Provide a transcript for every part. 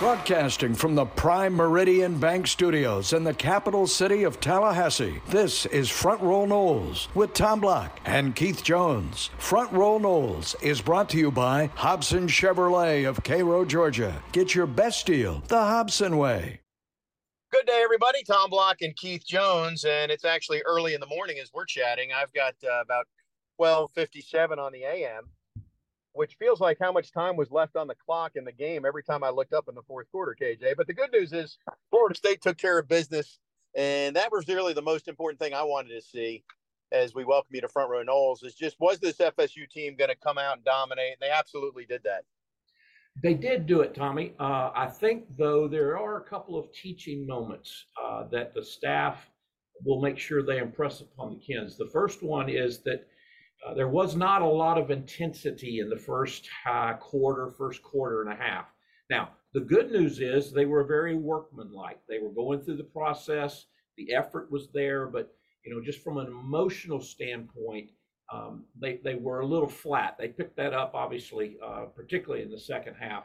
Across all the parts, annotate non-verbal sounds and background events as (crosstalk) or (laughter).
Broadcasting from the Prime Meridian Bank Studios in the capital city of Tallahassee, this is Front Row Noles with Tom Block and Keith Jones. Front Row Noles is brought to you by Hobson Chevrolet of Cairo, Georgia. Get your best deal the Hobson way. Good day, everybody. Tom Block and Keith Jones, and it's actually early in the morning as we're chatting. I've got uh, about 12:57 on the AM which feels like how much time was left on the clock in the game every time I looked up in the fourth quarter, KJ. But the good news is Florida State took care of business, and that was really the most important thing I wanted to see as we welcome you to Front Row Noles is just was this FSU team going to come out and dominate? And they absolutely did that. They did do it, Tommy. Uh, I think, though, there are a couple of teaching moments uh, that the staff will make sure they impress upon the kids. The first one is that uh, there was not a lot of intensity in the first uh, quarter, first quarter and a half. Now, the good news is they were very workmanlike. They were going through the process. The effort was there, but you know, just from an emotional standpoint, um, they they were a little flat. They picked that up, obviously, uh, particularly in the second half.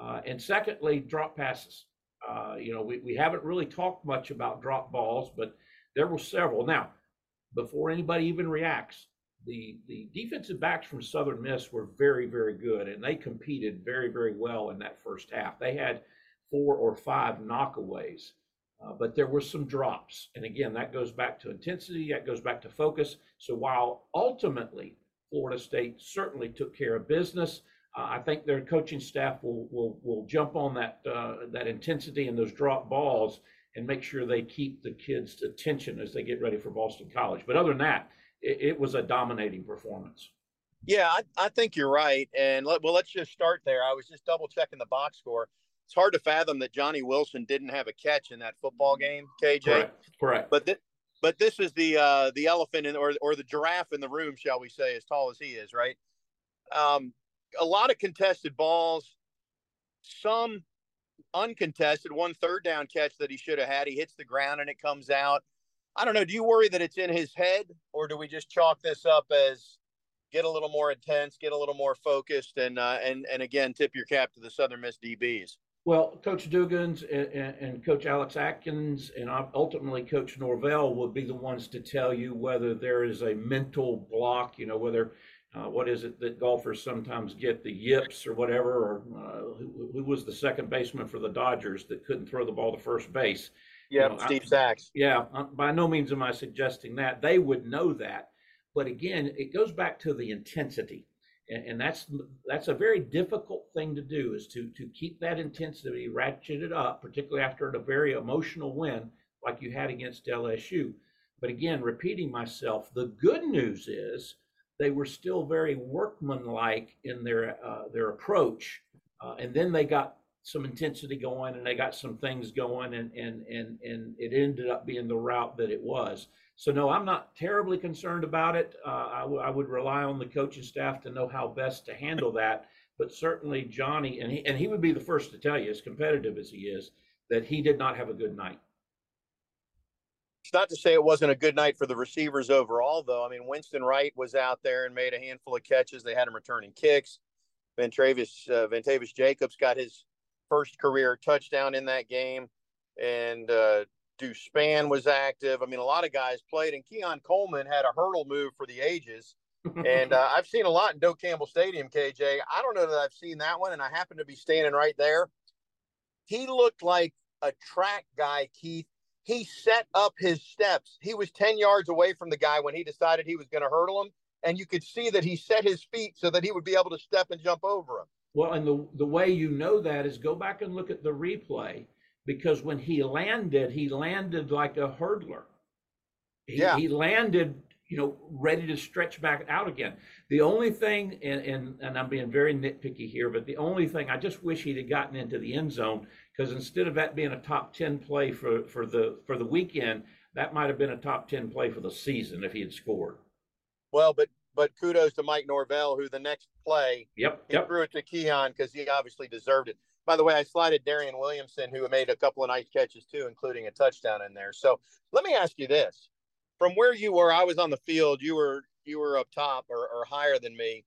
Uh, and secondly, drop passes. Uh, you know, we, we haven't really talked much about drop balls, but there were several. Now, before anybody even reacts, the the defensive backs from Southern Miss were very very good, and they competed very very well in that first half. They had four or five knockaways, uh, but there were some drops, and again that goes back to intensity, that goes back to focus. So while ultimately Florida State certainly took care of business. Uh, I think their coaching staff will will will jump on that uh, that intensity and those drop balls and make sure they keep the kids' attention as they get ready for Boston College. But other than that, it, it was a dominating performance. Yeah, I, I think you're right. And let, well, let's just start there. I was just double checking the box score. It's hard to fathom that Johnny Wilson didn't have a catch in that football game, KJ. Correct. Correct. But th- but this is the uh, the elephant in, or or the giraffe in the room, shall we say, as tall as he is, right? Um, a lot of contested balls, some uncontested. One third down catch that he should have had. He hits the ground and it comes out. I don't know. Do you worry that it's in his head, or do we just chalk this up as get a little more intense, get a little more focused, and uh, and and again tip your cap to the Southern Miss DBs? Well, Coach Dugans and, and, Coach Alex Atkins and ultimately Coach Norvell would be the ones to tell you whether there is a mental block. You know, whether uh, what is it that golfers sometimes get the yips or whatever, or uh, who, who was the second baseman for the Dodgers that couldn't throw the ball to first base? Yeah, you know, Steve Sax. Yeah, uh, by no means am I suggesting that. They would know that. But again, it goes back to the intensity. And, and that's that's a very difficult thing to do is to to keep that intensity ratcheted up, particularly after a very emotional win like you had against LSU. But again, repeating myself, the good news is they were still very workmanlike in their uh, their approach, uh, and then they got some intensity going and they got some things going and and and and it ended up being the route that it was. So no i'm not terribly concerned about it. Uh, I, w- I would rely on the coaching staff to know how best to handle that. But certainly johnny and he, and he would be the first to tell you as competitive as he is that he did not have a good night. It's not to say it wasn't a good night for the receivers overall though. I mean winston wright was out there and made a handful of catches. They had him returning kicks. Ventavis, uh, Ventavis Jacobs got his first career touchdown in that game. And uh, Deuce Spann was active. I mean, a lot of guys played, and Keon Coleman had a hurdle move for the ages. and (laughs) uh, I've seen a lot in Doak Campbell Stadium, KJ. I don't know that I've seen that one, and I happen to be standing right there. He looked like a track guy, Keith. He set up his steps. He was 10 yards away from the guy when he decided he was going to hurdle him. And you could see that he set his feet so that he would be able to step and jump over him. Well, and the, the way you know that is go back and look at the replay because when he landed, he landed like a hurdler. He, yeah. he landed, you know, ready to stretch back out again. The only thing, and, and, and I'm being very nitpicky here, but the only thing I just wish he'd have gotten into the end zone because instead of that being a top 10 play for, for the for the weekend, that might have been a top 10 play for the season if he had scored. Well, but but kudos to Mike Norvell, who the next play, yep, he yep. threw it to Keon because he obviously deserved it. By the way, I slided Darion Williamson, who made a couple of nice catches too, including a touchdown in there. So let me ask you this: from where you were, I was on the field. You were you were up top or, or higher than me.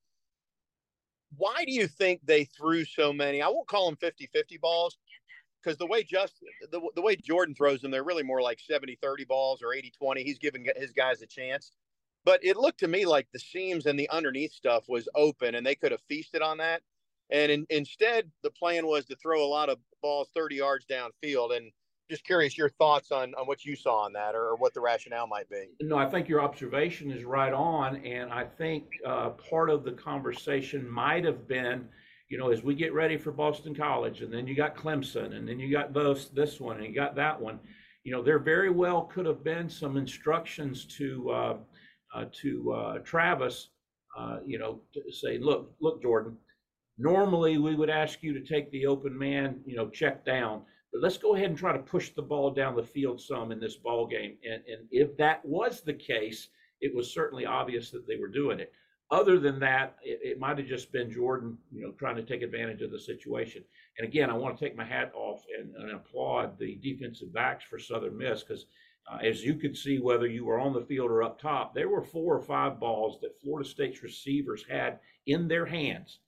why do you think they threw so many? I won't call them 50 50 balls because the way just the, the way Jordan throws them, they're really more like 70 30 balls or 80 20. He's giving his guys a chance. But it looked to me like the seams and the underneath stuff was open and they could have feasted on that. And in, instead, the plan was to throw a lot of balls 30 yards downfield. And just curious your thoughts on, on what you saw on that or, what the rationale might be. No, I think your observation is right on. And I think uh, part of the conversation might have been, you know, as we get ready for Boston College, and then you got Clemson, and then you got this, this one, and you got that one. You know, there very well could have been some instructions to uh, to uh, Travis, uh, you know, to say, look, look, Jordan. Normally, we would ask you to take the open man, you know, check down but let's go ahead and try to push the ball down the field some in this ball game. And, and if that was the case, it was certainly obvious that they were doing it. Other than that, it, it might have just been Jordan, you know, trying to take advantage of the situation. And again, I want to take my hat off and, and applaud the defensive backs for Southern Miss because, uh, as you could see, whether you were on the field or up top, there were four or five balls that Florida State's receivers had in their hands,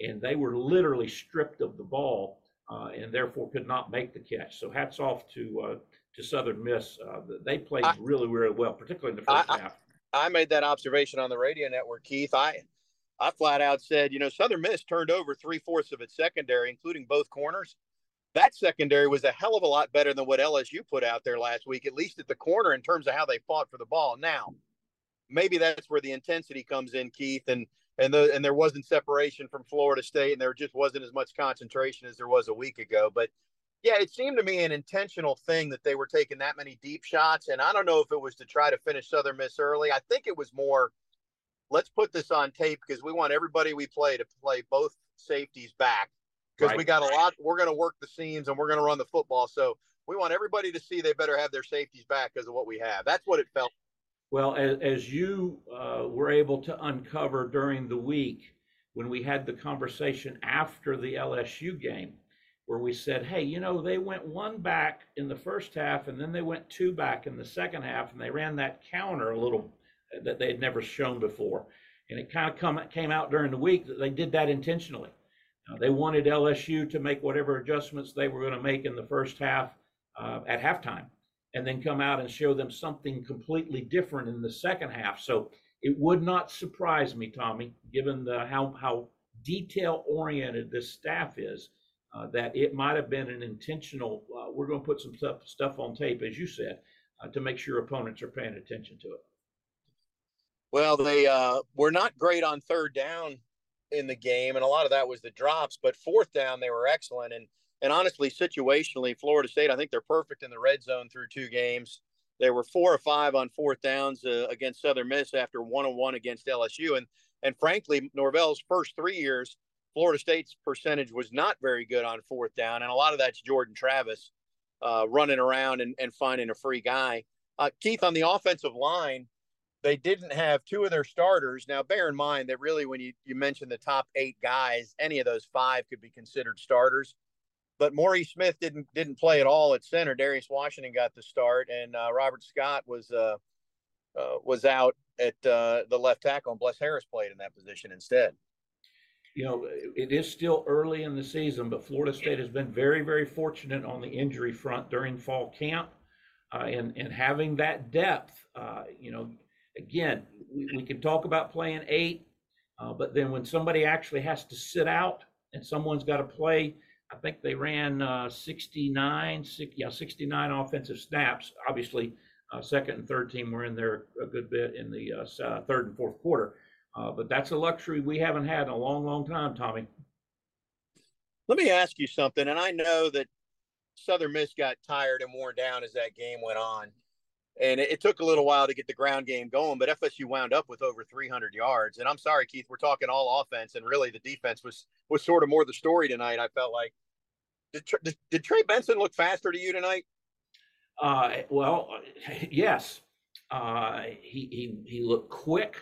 and they were literally stripped of the ball uh, and therefore could not make the catch. So hats off to uh, to Southern Miss. Uh, they played I, really, really well, particularly in the first I, half. I made that observation on the radio network, Keith. I I flat out said, you know, Southern Miss turned over three fourths of its secondary, including both corners. That secondary was a hell of a lot better than what LSU put out there last week, at least at the corner in terms of how they fought for the ball. Now, maybe that's where the intensity comes in, Keith, and and the and there wasn't separation from Florida State, and there just wasn't as much concentration as there was a week ago. But yeah, it seemed to me an intentional thing that they were taking that many deep shots, and I don't know if it was to try to finish Southern Miss early. I think it was more, let's put this on tape because we want everybody we play to play both safeties back because right. we got a lot. We're going to work the seams and we're going to run the football, so we want everybody to see they better have their safeties back because of what we have. That's what it felt well, as, as you uh, were able to uncover during the week when we had the conversation after the LSU game, where we said, hey, you know, they went one back in the first half and then they went two back in the second half and they ran that counter a little that they had never shown before. And it kind of come, came out during the week that they did that intentionally. They wanted LSU to make whatever adjustments they were going to make in the first half uh, at halftime and then come out and show them something completely different in the second half. So it would not surprise me, Tommy, given the how how detail oriented this staff is, uh, that it might have been an intentional. Uh, we're going to put some stuff stuff on tape, as you said, uh, to make sure opponents are paying attention to it. Well, they uh, were not great on third down in the game, and a lot of that was the drops. But fourth down, they were excellent, and and honestly, situationally, Florida State, I think they're perfect in the red zone through two games. They were four or five on fourth downs uh, against Southern Miss after one on one against LSU. And and frankly, Norvell's first three years, Florida State's percentage was not very good on fourth down, and a lot of that's Jordan Travis uh, running around and, and finding a free guy. Uh, Keith, on the offensive line, they didn't have two of their starters. Now, bear in mind that really, when you, you mention the top eight guys, any of those five could be considered starters but Maury Smith didn't didn't play at all at center. Darius Washington got the start, and uh, Robert Scott was uh, uh, was out at uh, the left tackle, and Bless Harris played in that position instead. You know, it is still early in the season, but Florida State has been very, very fortunate on the injury front during fall camp, uh, and and having that depth. Uh, you know, again, we, we can talk about playing eight, but then when somebody actually has to sit out and someone's got to play I think they ran uh, 69, six, yeah, 69 offensive snaps. Obviously, uh, second and third team were in there a good bit in the uh, uh third and fourth quarter. Uh, but that's a luxury we haven't had in a long, long time, Tommy. Let me ask you something, and I know that Southern Miss got tired and worn down as that game went on, and it, it took a little while to get the ground game going. But FSU wound up with over 300 yards, and I'm sorry, Keith, we're talking all offense, and really the defense was was sort of more the story tonight. I felt like did, did, did Trey Benson look faster to you tonight? Uh, well, yes. Uh, he, he he looked quick.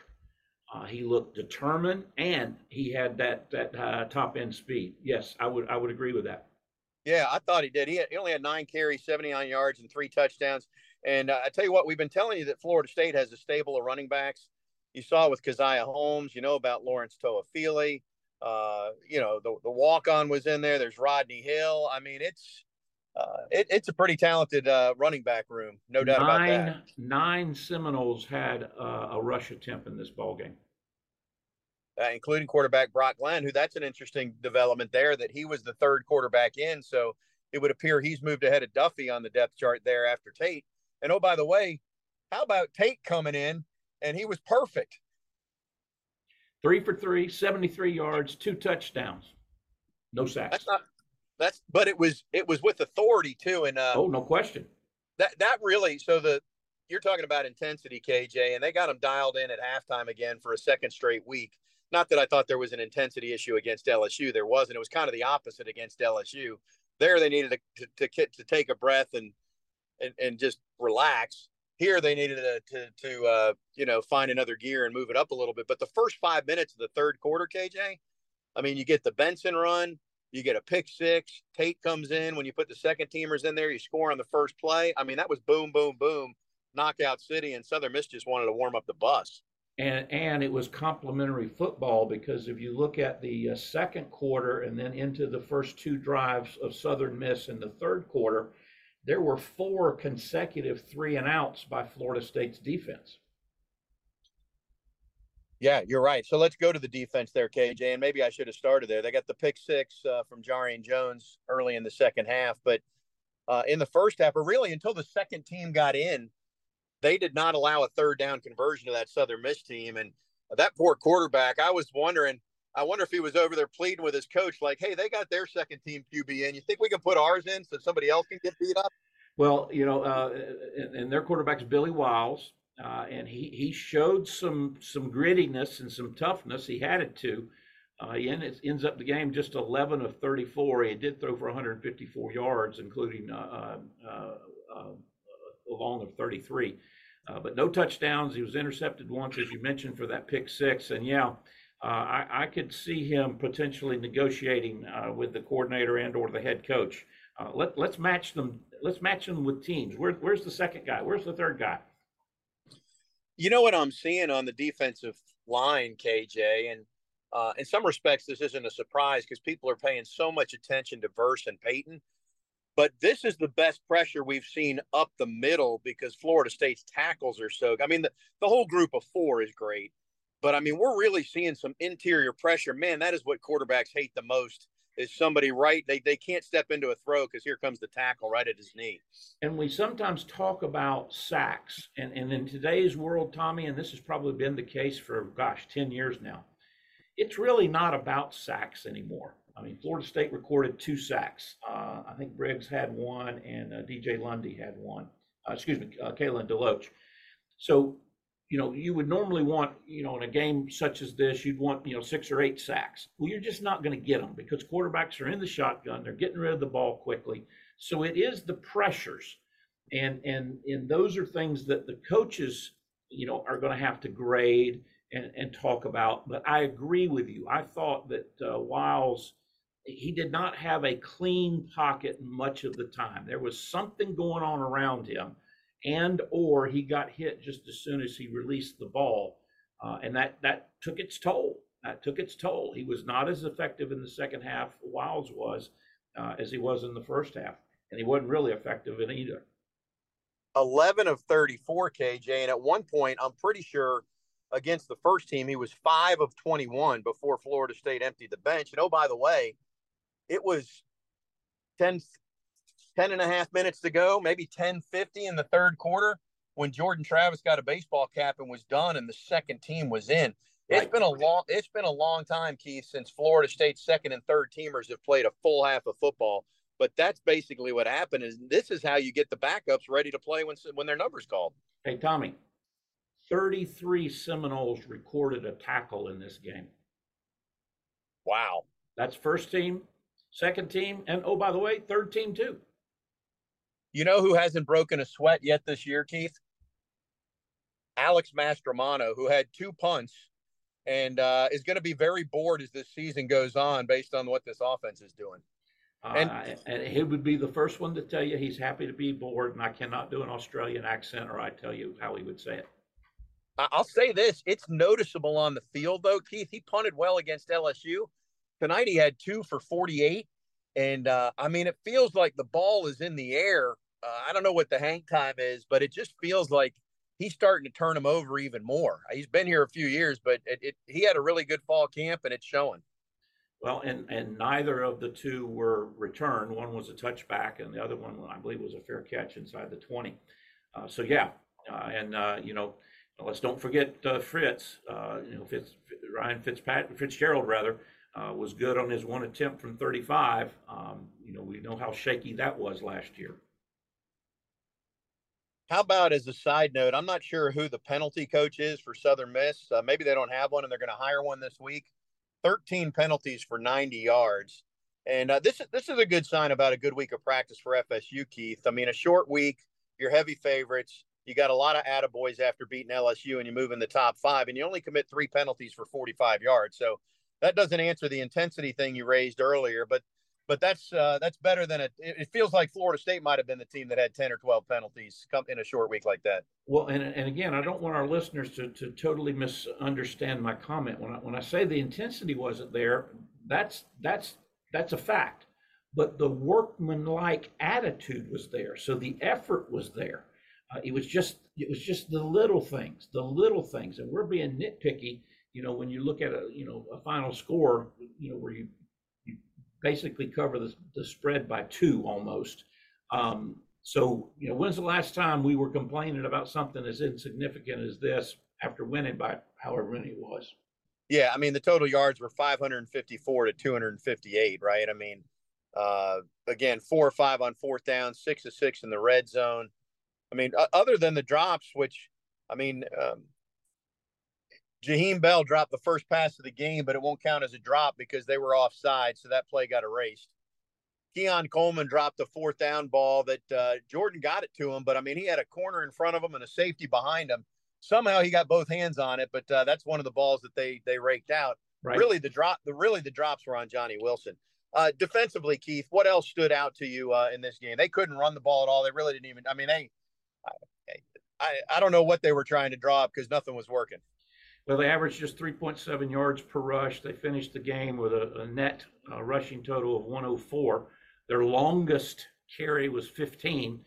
Uh, he looked determined, and he had that that uh, top end speed. Yes, I would I would agree with that. Yeah, I thought he did. He, had, he only had nine carries, seventy nine yards, and three touchdowns. And uh, I tell you what, we've been telling you that Florida State has a stable of running backs. You saw with Caziah Holmes. You know about Lawrence Toafili. Uh, you know, the, the walk on was in there. There's Rodney Hill. I mean, it's uh, it, it's a pretty talented uh, running back room, no doubt nine, about that. Nine Seminoles had uh, a rush attempt in this ball game. Uh, including quarterback Brock Glenn, who that's an interesting development there that he was the third quarterback in. So it would appear he's moved ahead of Duffy on the depth chart there after Tate. And oh, by the way, how about Tate coming in and he was perfect? Three for three, 73 yards, two touchdowns, no sacks. That's not that's but it was it was with authority too. And uh, oh, no question. That that really so the you're talking about intensity, KJ, and they got him dialed in at halftime again for a second straight week. Not that I thought there was an intensity issue against LSU. There wasn't. It was kind of the opposite against LSU. There, they needed to to, to, to take a breath and, and and just relax. Here, they needed to to, to uh, you know find another gear and move it up a little bit. But the first five minutes of the third quarter, KJ, I mean, you get the Benson run, you get a pick six. Tate comes in when you put the second teamers in there. You score on the first play. I mean, that was boom, boom, boom, knockout city, and Southern Miss just wanted to warm up the bus and and it was complimentary football because if you look at the uh, second quarter and then into the first two drives of Southern Miss in the third quarter, there were four consecutive three and outs by Florida State's defense. Yeah, you're right. So let's go to the defense there, KJ, and maybe I should have started there. They got the pick six uh, from Jarrian Jones early in the second half, but uh, in the first half, or really until the second team got in, they did not allow a third down conversion to that Southern Miss team. And that poor quarterback, I was wondering, I wonder if he was over there pleading with his coach, like, hey, they got their second team QB in. You think we can put ours in so somebody else can get beat up? Well, you know, uh, and, and their quarterback's Billy Wiles, uh, and he he showed some some grittiness and some toughness. He had it too. Uh, he ends, ends up the game just 11 of 34. He did throw for 154 yards, including uh, uh, uh, uh, a long of 33. Uh, but no touchdowns. He was intercepted once, as you mentioned, for that pick six. And yeah, uh, I, I, could see him potentially negotiating uh, with the coordinator and or the head coach. Uh, let, let's match them. Let's match them with teams. Where, where's the second guy? Where's the third guy? You know what I'm seeing on the defensive line, KJ, and uh, in some respects, this isn't a surprise because people are paying so much attention to Verse and Payton. But this is the best pressure we've seen up the middle because Florida State's tackles are so. I mean, the, the whole group of four is great, but I mean, we're really seeing some interior pressure. Man, that is what quarterbacks hate the most is somebody right. They, they can't step into a throw because here comes the tackle right at his knee. And we sometimes talk about sacks. And, and in today's world, Tommy, and this has probably been the case for, gosh, 10 years now, it's really not about sacks anymore. I mean, Florida State recorded two sacks. Uh, I think Briggs had one, and uh, DJ Lundy had one. Uh, excuse me, uh, DeLoach. So, you know, you would normally want, you know, in a game such as this, you'd want, you know, six or eight sacks. Well, you're just not going to get them because quarterbacks are in the shotgun. They're getting rid of the ball quickly. So it is the pressures, and and and those are things that the coaches, you know, are going to have to grade and, and talk about. But I agree with you. I thought that uh, Wiles he did not have a clean pocket much of the time. There was something going on around him, and or he got hit just as soon as he released the ball, uh, and that that took its toll. That took its toll. He was not as effective in the second half. Wiles was uh, as he was in the first half, and he wasn't really effective in either. 11 of 34 KJ, and at one point, I'm pretty sure against the first team, he was five of 21 before Florida State emptied the bench. And oh, by the way, it was 10, 10 and a half minutes to go, maybe 1050 in the third quarter when Jordan Travis got a baseball cap and was done and the second team was in. It's right. been a long it's been a long time, Keith, since Florida State's second and third teamers have played a full half of football. But that's basically what happened. Is this is how you get the backups ready to play when when their numbers called. Hey Tommy, 33 Seminoles recorded a tackle in this game. Wow. That's first team, second team, and oh, by the way, third team too. You know who hasn't broken a sweat yet this year, Keith? Alex Mastromanno, who had two punts and uh, is going to be very bored as this season goes on based on what this offense is doing. Uh, and, and he would be the first one to tell you he's happy to be bored, and I cannot do an Australian accent, or I tell you how he would say it. I'll say this: it's noticeable on the field, though, Keith. He punted well against LSU, tonight he had two for 48. And uh, I mean, it feels like the ball is in the air. Uh, I don't know what the hang time is, but it just feels like he's starting to turn him over even more. He's been here a few years, but it, it, he had a really good fall camp and it's showing. Well, and, and neither of the two were returned. One was a touchback, and the other one, I believe, was a fair catch inside the 20. Uh, so, yeah. Uh, and, uh, you know, let's don't forget uh, Fritz. Uh, you know, Fitz, Ryan Fitzpatrick, Fitzgerald, rather, uh, was good on his one attempt from 35. Um, you know, we know how shaky that was last year. How about as a side note, I'm not sure who the penalty coach is for Southern Miss. Uh, maybe they don't have one and they're going to hire one this week. 13 penalties for 90 yards. And uh, this, this is a good sign about a good week of practice for FSU, Keith. I mean, a short week, you're heavy favorites. You got a lot of attaboys after beating LSU and you move in the top five, and you only commit three penalties for 45 yards. So that doesn't answer the intensity thing you raised earlier, but but that's uh, that's better than it. It feels like Florida State might have been the team that had ten or twelve penalties come in a short week like that. Well, and and again, I don't want our listeners to to totally misunderstand my comment when I when I say the intensity wasn't there. That's that's that's a fact, but the workmanlike attitude was there. So the effort was there. Uh, it was just it was just the little things, the little things, and we're being nitpicky. You know, when you look at a you know a final score, you know where you basically cover the, the spread by two almost. Um, so, you know, when's the last time we were complaining about something as insignificant as this after winning by however many it was? Yeah, I mean the total yards were 554 to 258, right? I mean, uh, again, four or five on fourth down, six to six in the red zone. I mean, other than the drops, which I mean, um, Jaheim Bell dropped the first pass of the game, but it won't count as a drop because they were offside, so that play got erased. Keon Coleman dropped a fourth down ball that uh, Jordan got it to him, but I mean, he had a corner in front of him and a safety behind him. Somehow he got both hands on it, but uh, that's one of the balls that they they raked out. Right. Really, the drop, the really the drops were on Johnny Wilson. Uh, defensively, Keith, what else stood out to you uh, in this game? They couldn't run the ball at all. They really didn't even. I mean, they. I, I, I don't know what they were trying to draw up because nothing was working. Well, they averaged just 3.7 yards per rush. They finished the game with a, a net uh, rushing total of 104. Their longest carry was 15.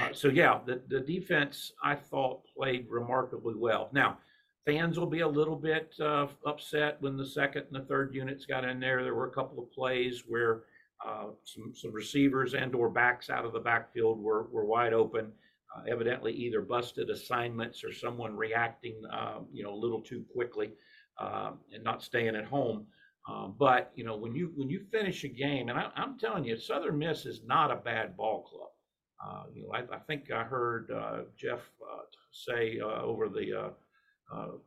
Uh, so, yeah, the, the defense, I thought, played remarkably well. Now, fans will be a little bit uh, upset when the second and the third units got in there. There were a couple of plays where uh, some, some receivers and or backs out of the backfield were, were wide open uh, evidently either busted assignments or someone reacting, uh, you know, a little too quickly uh, and not staying at home. Um, but you know, when you when you finish a game, and I, am telling you, Southern Miss is not a bad ball club. Uh, you know, I, I, think I heard uh, Jeff uh, say over the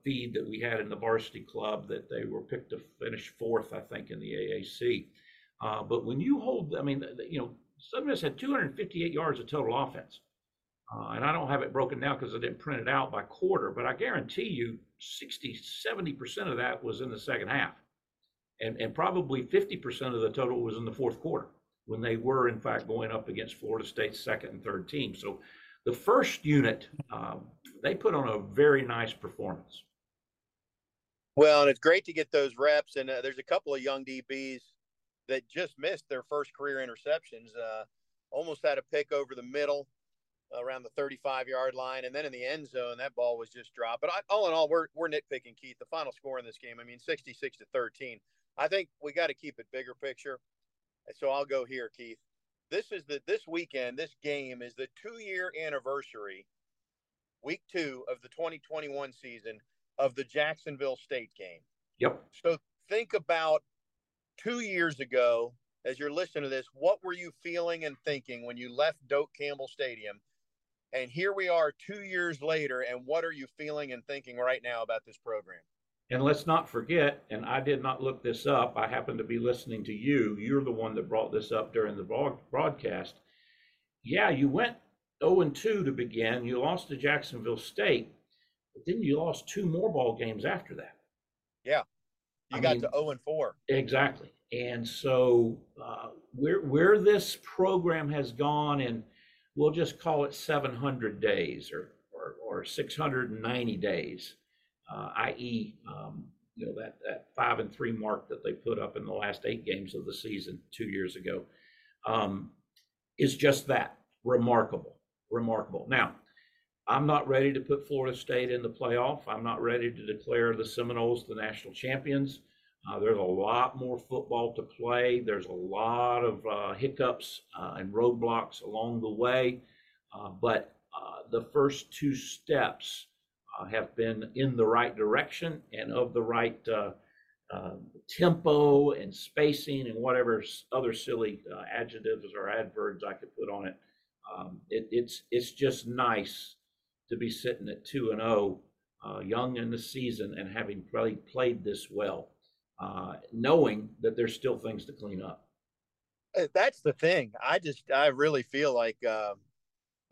feed that we had in the varsity club that they were picked to finish fourth, I think, in the AAC. but when you hold, I mean, you know, Southern Miss had 258 yards of total offense. Uh, and I don't have it broken down because I didn't print it out by quarter, but I guarantee you 60, 70% of that was in the second half. And, and probably 50% of the total was in the fourth quarter when they were, in fact, going up against Florida State's second and third team. So the first unit, um, they put on a very nice performance. Well, and it's great to get those reps. And uh, there's a couple of young DBs that just missed their first career interceptions. Uh, almost had a pick over the middle around the 35 yard line. And then in the end zone, that ball was just dropped. But I, all in all, we're, we're nitpicking, Keith. The final score in this game, I mean, 66 to 13. I think we got to keep it bigger picture. So I'll go here, Keith. This is the this weekend, this game is the two year anniversary, week two of the 2021 season of the Jacksonville State game. Yep. So think about two years ago, as you're listening to this, what were you feeling and thinking when you left Doak Campbell Stadium and here we are two years later. And what are you feeling and thinking right now about this program? And let's not forget, and I did not look this up. I happened to be listening to you. You're the one that brought this up during the broadcast. Yeah, you went 0 and 2 to begin. You lost to Jacksonville State, but then you lost two more ball games after that. Yeah, you I got mean, to 0 and 4. Exactly. And so, uh, where where this program has gone and we'll just call it 700 days or, or, or 690 days, uh, i.e., um, you know that that five and three mark that they put up in the last eight games of the season two years ago um, is just that remarkable, remarkable. Now, I'm not ready to put Florida State in the playoff. I'm not ready to declare the Seminoles the national champions. Uh, there's a lot more football to play. There's a lot of uh, hiccups uh, and roadblocks along the way. Uh, but uh, the first two steps uh, have been in the right direction and of the right tempo and spacing and whatever other silly adjectives or adverbs I could put on it. Um, it. It's it's just nice to be sitting at two and zero, oh, young in the season, and having probably played this well uh, knowing that there's still things to clean up. Uh, that's the thing. I just, I really feel like uh,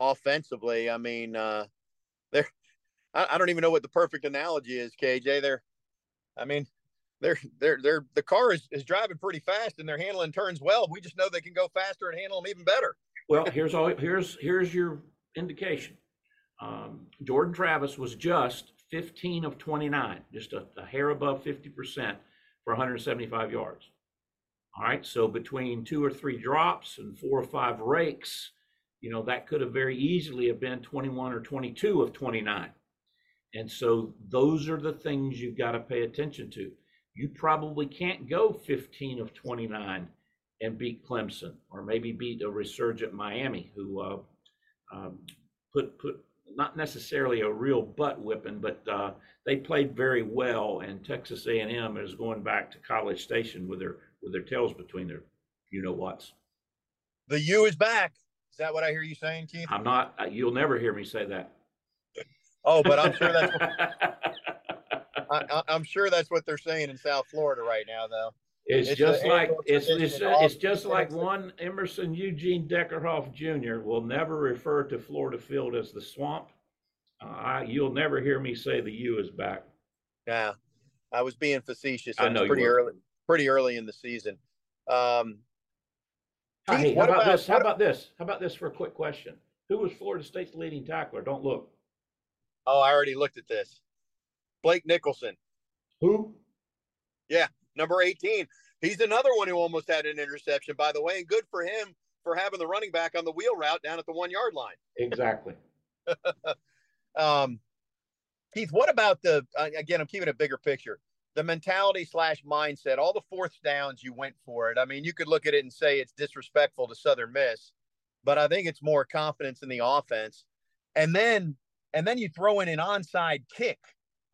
offensively, I mean, uh, they're, I, I don't even know what the perfect analogy is, KJ. They're, I mean, they're, they're, they're, the car is, is driving pretty fast and they're handling turns well. We just know they can go faster and handle them even better. well, here's all, here's, here's your indication. Um, Jordan Travis was just 15 of 29, just a, a hair above 50% for 175 yards. All right, so between two or three drops and four or five rakes, you know, that could have very easily have been 21 or 22 of 29. And so those are the things you've got to pay attention to. You probably can't go 15 of 29 and beat Clemson or maybe beat a resurgent Miami who uh, um, put put not necessarily a real butt whipping, but uh, they played very well. And Texas A&M is going back to College Station with their with their tails between their, you know what's. The U is back. Is that what I hear you saying, Keith? I'm not. Uh, you'll never hear me say that. (laughs) Oh, but I'm sure that's. (laughs) What, I, I'm sure that's what they're saying in South Florida right now, though. It's, it's just like it's it's, it's just like one Emerson Eugene Deckerhoff Jr. will never refer to Florida Field as the swamp. Uh, you'll never hear me say the U is back. Yeah, I was being facetious. I know pretty early, pretty early in the season. Um, hey, how about, about this? How about this? How about this for a quick question? Who was Florida State's leading tackler? Don't look. Oh, I already looked at this. Blake Nichelson. Who? Yeah, number 18. He's another one who almost had an interception, by the way, and good for him for having the running back on the wheel route down at the one yard line. Exactly. (laughs) um, Keith, what about the, again, I'm keeping a bigger picture, the mentality slash mindset, all the fourth downs you went for it. I mean, you could look at it and say it's disrespectful to Southern Miss, but I think it's more confidence in the offense. And then, and then you throw in an onside kick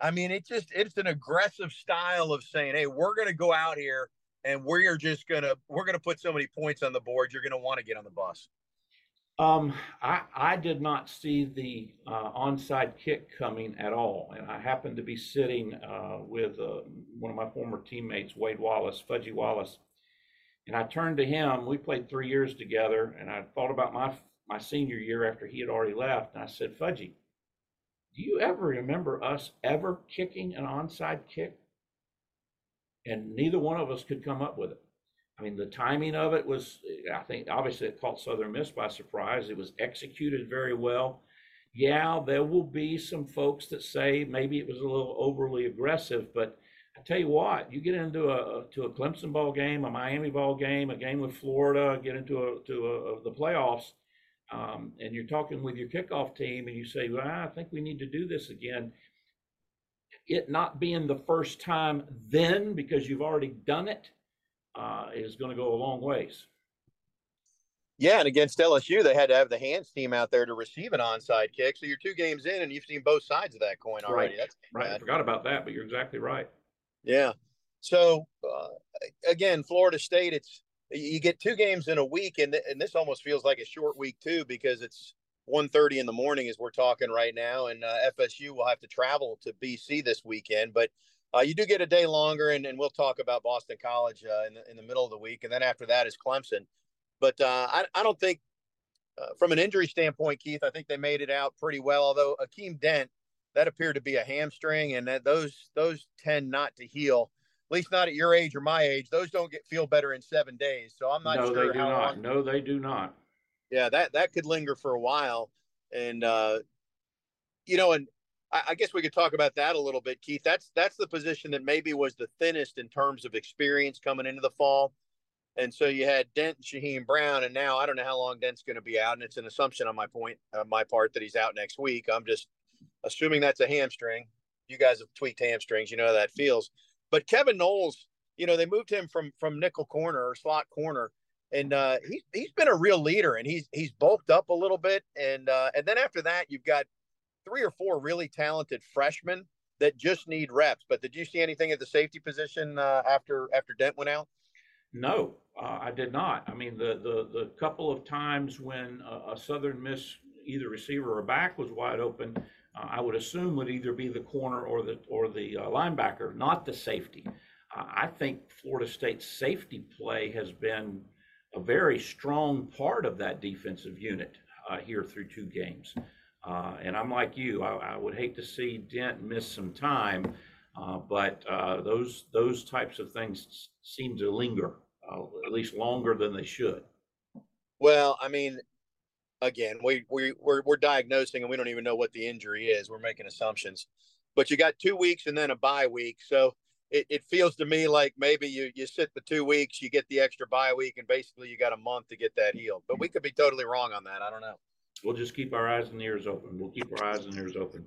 I mean, it just it's an aggressive style of saying, "Hey, we're going to go out here and we're just going to we're going to put so many points on the board. You're going to want to get on the bus." Um, I I did not see the uh, onside kick coming at all, and I happened to be sitting uh, with uh, one of my former teammates, Wade Wallace, Fudgy Wallace, and I turned to him. We played three years together, and I thought about my my senior year after he had already left, and I said, Fudgy, do you ever remember us ever kicking an onside kick? And neither one of us could come up with it. I mean, the timing of it was, eh, I think, obviously it caught Southern Miss by surprise. It was executed very well. Yeah, there will be some folks that say maybe it was a little overly aggressive, but I tell you what, you get into a to a Clemson ball game, a Miami ball game, a game with Florida, get into a, to a, the playoffs, um, and you're talking with your kickoff team and you say, well, I think we need to do this again. It not being the first time then because you've already done it uh, is going to go a long ways. Yeah, and against LSU, they had to have the hands team out there to receive an onside kick. So you're two games in, and you've seen both sides of that coin already. Right. That's right. I forgot about that, but you're exactly right. Yeah. So uh, again, Florida State, it's you get two games in a week and, th- and this almost feels like a short week too because it's 1.30 in the morning as we're talking right now and uh, fsu will have to travel to bc this weekend but uh, you do get a day longer and, and we'll talk about boston college uh, in, the, in the middle of the week and then after that is clemson. But uh, I, I don't think uh, from an injury standpoint keith i think they made it out pretty well although akeem dent that appeared to be a hamstring and that those those tend not to heal at least not at your age or my age. Those don't get feel better in seven days. So I'm not no, sure they do not. long. No, they do not. Yeah, that that could linger for a while, and uh, you know, and I, I guess we could talk about that a little bit, Keith. That's that's the position that maybe was the thinnest in terms of experience coming into the fall. And so you had Dent and Shyheim Brown, and now I don't know how long Dent's going to be out, and it's an assumption on my point, uh, my part, that he's out next week. I'm just assuming that's a hamstring. You guys have tweaked hamstrings, you know how that feels. But Kevin Knowles, you know, they moved him from from nickel corner or slot corner, and uh, he's he's been a real leader, and he's he's bulked up a little bit, and uh, and then after that, you've got three or four really talented freshmen that just need reps. But did you see anything at the safety position uh, after after Dent went out? No, uh, I did not. I mean, the the the couple of times when a, a Southern Miss either receiver or back was wide open, uh, I would assume would either be the corner or the or the uh, linebacker, not the safety. I think Florida State's safety play has been a very strong part of that defensive unit uh, here through two games. Uh, and I'm like you, I, I, would hate to see Dent miss some time, uh, but those those types of things seem to linger at least longer than they should. Well, I mean, again, we we we're, we're diagnosing and we don't even know what the injury is. We're making assumptions, but you got two weeks and then a bye week, so it, it feels to me like maybe you you sit the two weeks, you get the extra bye week, and basically you got a month to get that healed. But we could be totally wrong on that. I don't know. We'll just keep our eyes and ears open. We'll keep our eyes and ears open.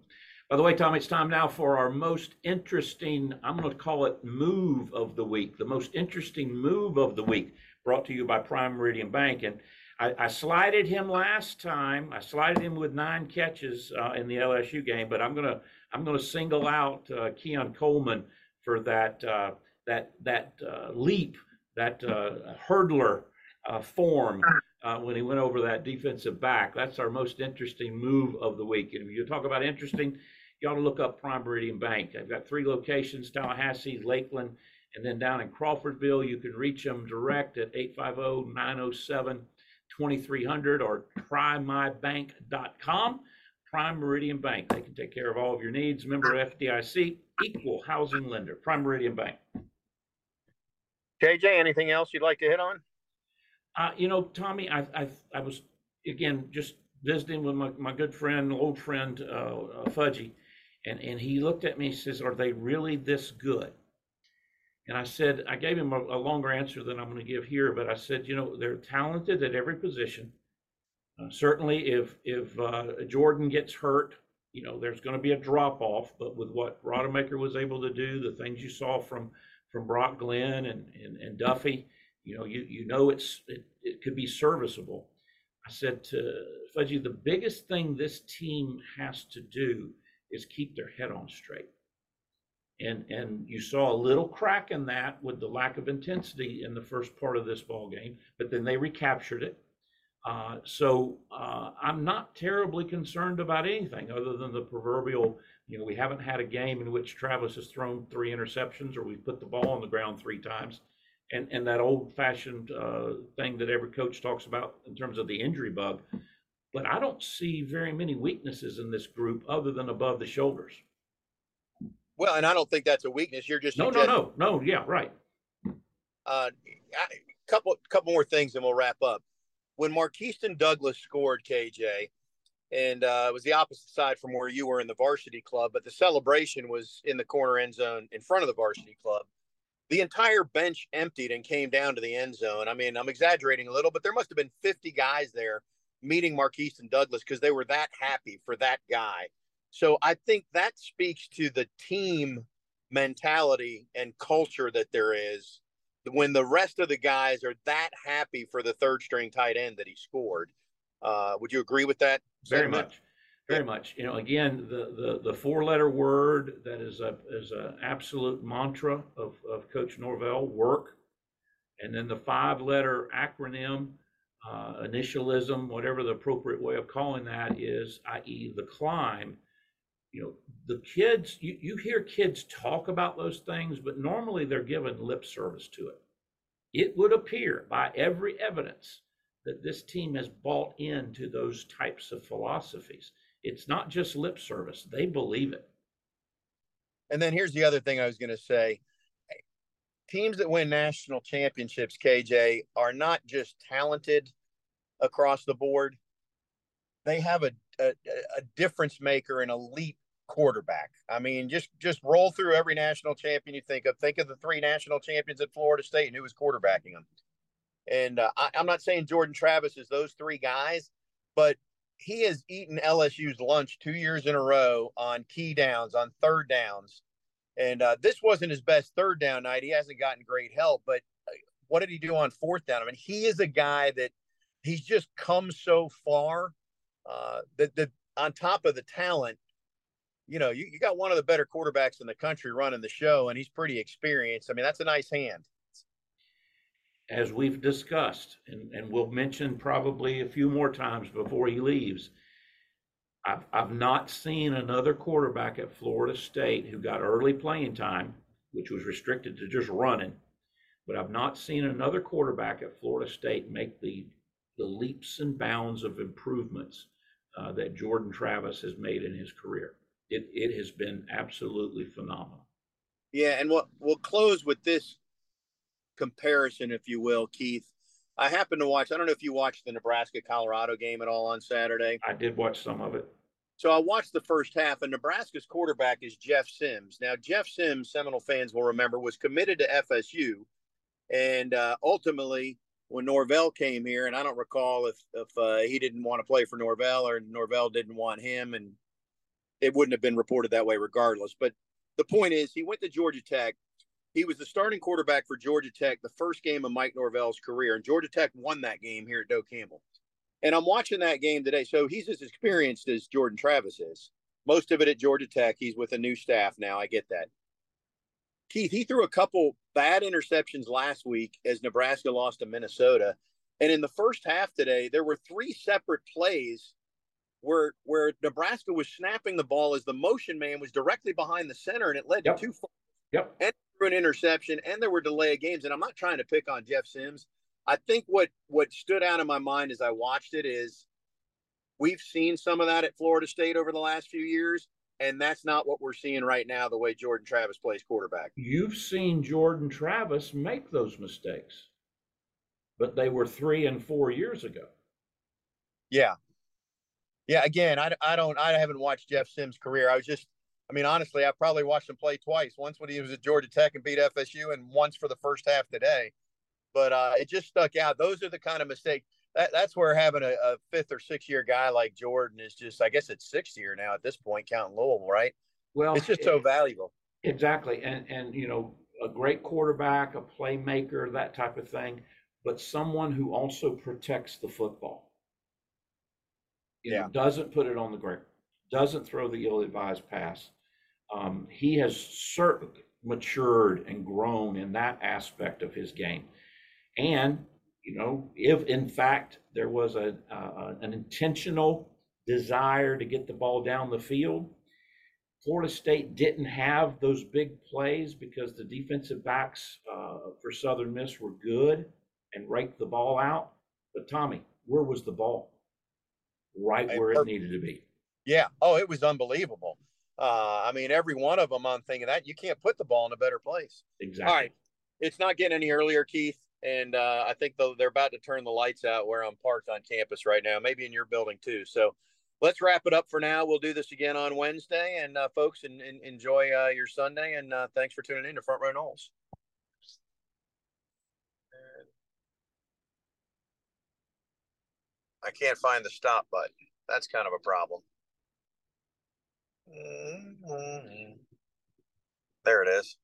By the way, Tom, it's time now for our most interesting, I'm going to call it move of the week, the most interesting move of the week, brought to you by Prime Meridian Bank. And I, I slided him last time. I slided him with nine catches uh, in the LSU game, but I'm to I'm to single out uh, Keon Coleman for that uh, that that uh, leap, that uh, hurdler uh, form when he went over that defensive back. That's our most interesting move of the week. And if you talk about interesting, you ought to look up Prime Meridian Bank. I've got three locations: Tallahassee, Lakeland, and then down in Crawfordville. You can reach them direct at 850-907-2300 or trymybank.com. Prime Meridian Bank. They can take care of all of your needs. Member FDIC, equal housing lender. Prime Meridian Bank. KJ, anything else you'd like to hit on? Uh, you know, Tommy, I, I, I was again just visiting with my, my good friend, old friend uh, uh, Fudgy, and and he looked at me and says, "Are they really this good?" And I said, I gave him a, a longer answer than I'm going to give here, but I said, you know, they're talented at every position. Uh, certainly, if if uh, Jordan gets hurt, you know there's going to be a drop off. But with what Rodemaker was able to do, the things you saw from from Brock Glenn and and, and Duffy, you know you you know it's it, it could be serviceable. I said to Fudgy, the biggest thing this team has to do is keep their head on straight. And and you saw a little crack in that with the lack of intensity in the first part of this ball game, but then they recaptured it uh, so uh, I'm not terribly concerned about anything other than the proverbial, you know, we haven't had a game in which Travis has thrown three interceptions or we've put the ball on the ground three times. And, and that old fashioned uh, thing that every coach talks about in terms of the injury bug. But I don't see very many weaknesses in this group other than above the shoulders. Well, and I don't think that's a weakness. You're just no, no, no, no. Yeah, right. Uh, a couple, couple more things, and we'll wrap up when Markeston Douglas scored KJ, and uh, it was the opposite side from where you were in the varsity club, but the celebration was in the corner end zone in front of the varsity club. The entire bench emptied and came down to the end zone. I mean, I'm exaggerating a little, but there must have been 50 guys there meeting Markeston Douglas because they were that happy for that guy. So I think that speaks to the team mentality and culture that there is when the rest of the guys are that happy for the third string tight end that he scored. Uh, would you agree with that? Very much, very much. You know, again, the the, the four letter word that is a is an absolute mantra of of Coach Norvell work, and then the five letter acronym. Uh, initialism, whatever the appropriate way of calling that is, i.e., the climb, you know the kids you, you hear kids talk about those things but normally they're given lip service to it. It would appear by every evidence that this team has bought into those types of philosophies. It's not just lip service they believe it. And then here's the other thing i was going to say. Teams that win national championships kj are not just talented across the board. They have a, a, a difference maker and a leap quarterback. I mean, just just roll through every national champion you think of. Think of the three national champions at Florida State and who was quarterbacking them. And uh, I, I'm not saying Jordan Travis is those three guys, but he has eaten LSU's lunch two years in a row on key downs, on third downs. And uh, this wasn't his best third down night. He hasn't gotten great help, but uh, what did he do on fourth down? I mean, he is a guy that he's just come so far. Uh, that the on top of the talent, you know, you, you got one of the better quarterbacks in the country running the show, and he's pretty experienced. I mean, that's a nice hand. As we've discussed, and, and we'll mention probably a few more times before he leaves, I've, I've not seen another quarterback at Florida State who got early playing time, which was restricted to just running, but I've not seen another quarterback at Florida State make the the leaps and bounds of improvements uh, that Jordan Travis has made in his career. It it has been absolutely phenomenal. Yeah, and we'll we'll close with this comparison, if you will, Keith. I happened to watch. I don't know if you watched the Nebraska Colorado game at all on Saturday. I did watch some of it. So I watched the first half, and Nebraska's quarterback is Jeff Sims. Now, Jeff Sims, Seminole fans will remember, was committed to FSU, and uh, ultimately, when Norvell came here, and I don't recall if if uh, he didn't want to play for Norvell or Norvell didn't want him, and it wouldn't have been reported that way regardless. But the point is, he went to Georgia Tech. He was the starting quarterback for Georgia Tech the first game of Mike Norvell's career, and Georgia Tech won that game here at Doak Campbell. And I'm watching that game today. So he's as experienced as Jordan Travis is. Most of it at Georgia Tech. He's with a new staff now. I get that. Keith, he threw a couple bad interceptions last week as Nebraska lost to Minnesota. And in the first half today, there were three separate plays where where Nebraska was snapping the ball as the motion man was directly behind the center, and it led yep. to two. Yep. And an interception, and there were delay of games. And I'm not trying to pick on Jeff Sims. I think what what stood out in my mind as I watched it is we've seen some of that at Florida State over the last few years, and that's not what we're seeing right now. The way Jordan Travis plays quarterback. You've seen Jordan Travis make those mistakes, but they were three and four years ago. Yeah, yeah. Again, I, I don't I haven't watched Jeff Sims' career. I was just I mean, honestly, I probably watched him play twice. Once when he was at Georgia Tech and beat FSU, and once for the first half today but uh, it just stuck out. Those are the kind of mistakes. That, that's where having a, a, fifth or sixth year guy like Jordan is just, I guess it's sixth year now at this point, counting Louisville, right? Well, it's just it, so valuable. Exactly, and and you know, a great quarterback, a playmaker, that type of thing, but someone who also protects the football. You yeah. Know, doesn't put it on the ground, doesn't throw the ill-advised pass. Um, he has certainly matured and grown in that aspect of his game. And, you know, if in fact there was a, uh, an intentional desire to get the ball down the field, Florida State didn't have those big plays because the defensive backs uh, for Southern Miss were good and raked the ball out. But Tommy, where was the ball? Right where it needed to be. Yeah. Oh, it was unbelievable. Uh, I mean, every one of them, I'm thinking that you can't put the ball in a better place. Exactly. All right. It's not getting any earlier, Keith and uh, I think they're about to turn the lights out where I'm parked on campus right now, maybe in your building too. So let's wrap it up for now. We'll do this again on Wednesday, and uh, folks, and, and enjoy uh, your Sunday. And uh, thanks for tuning in to Front Row Noles. I can't find the stop button. That's kind of a problem. Mm-hmm. There it is.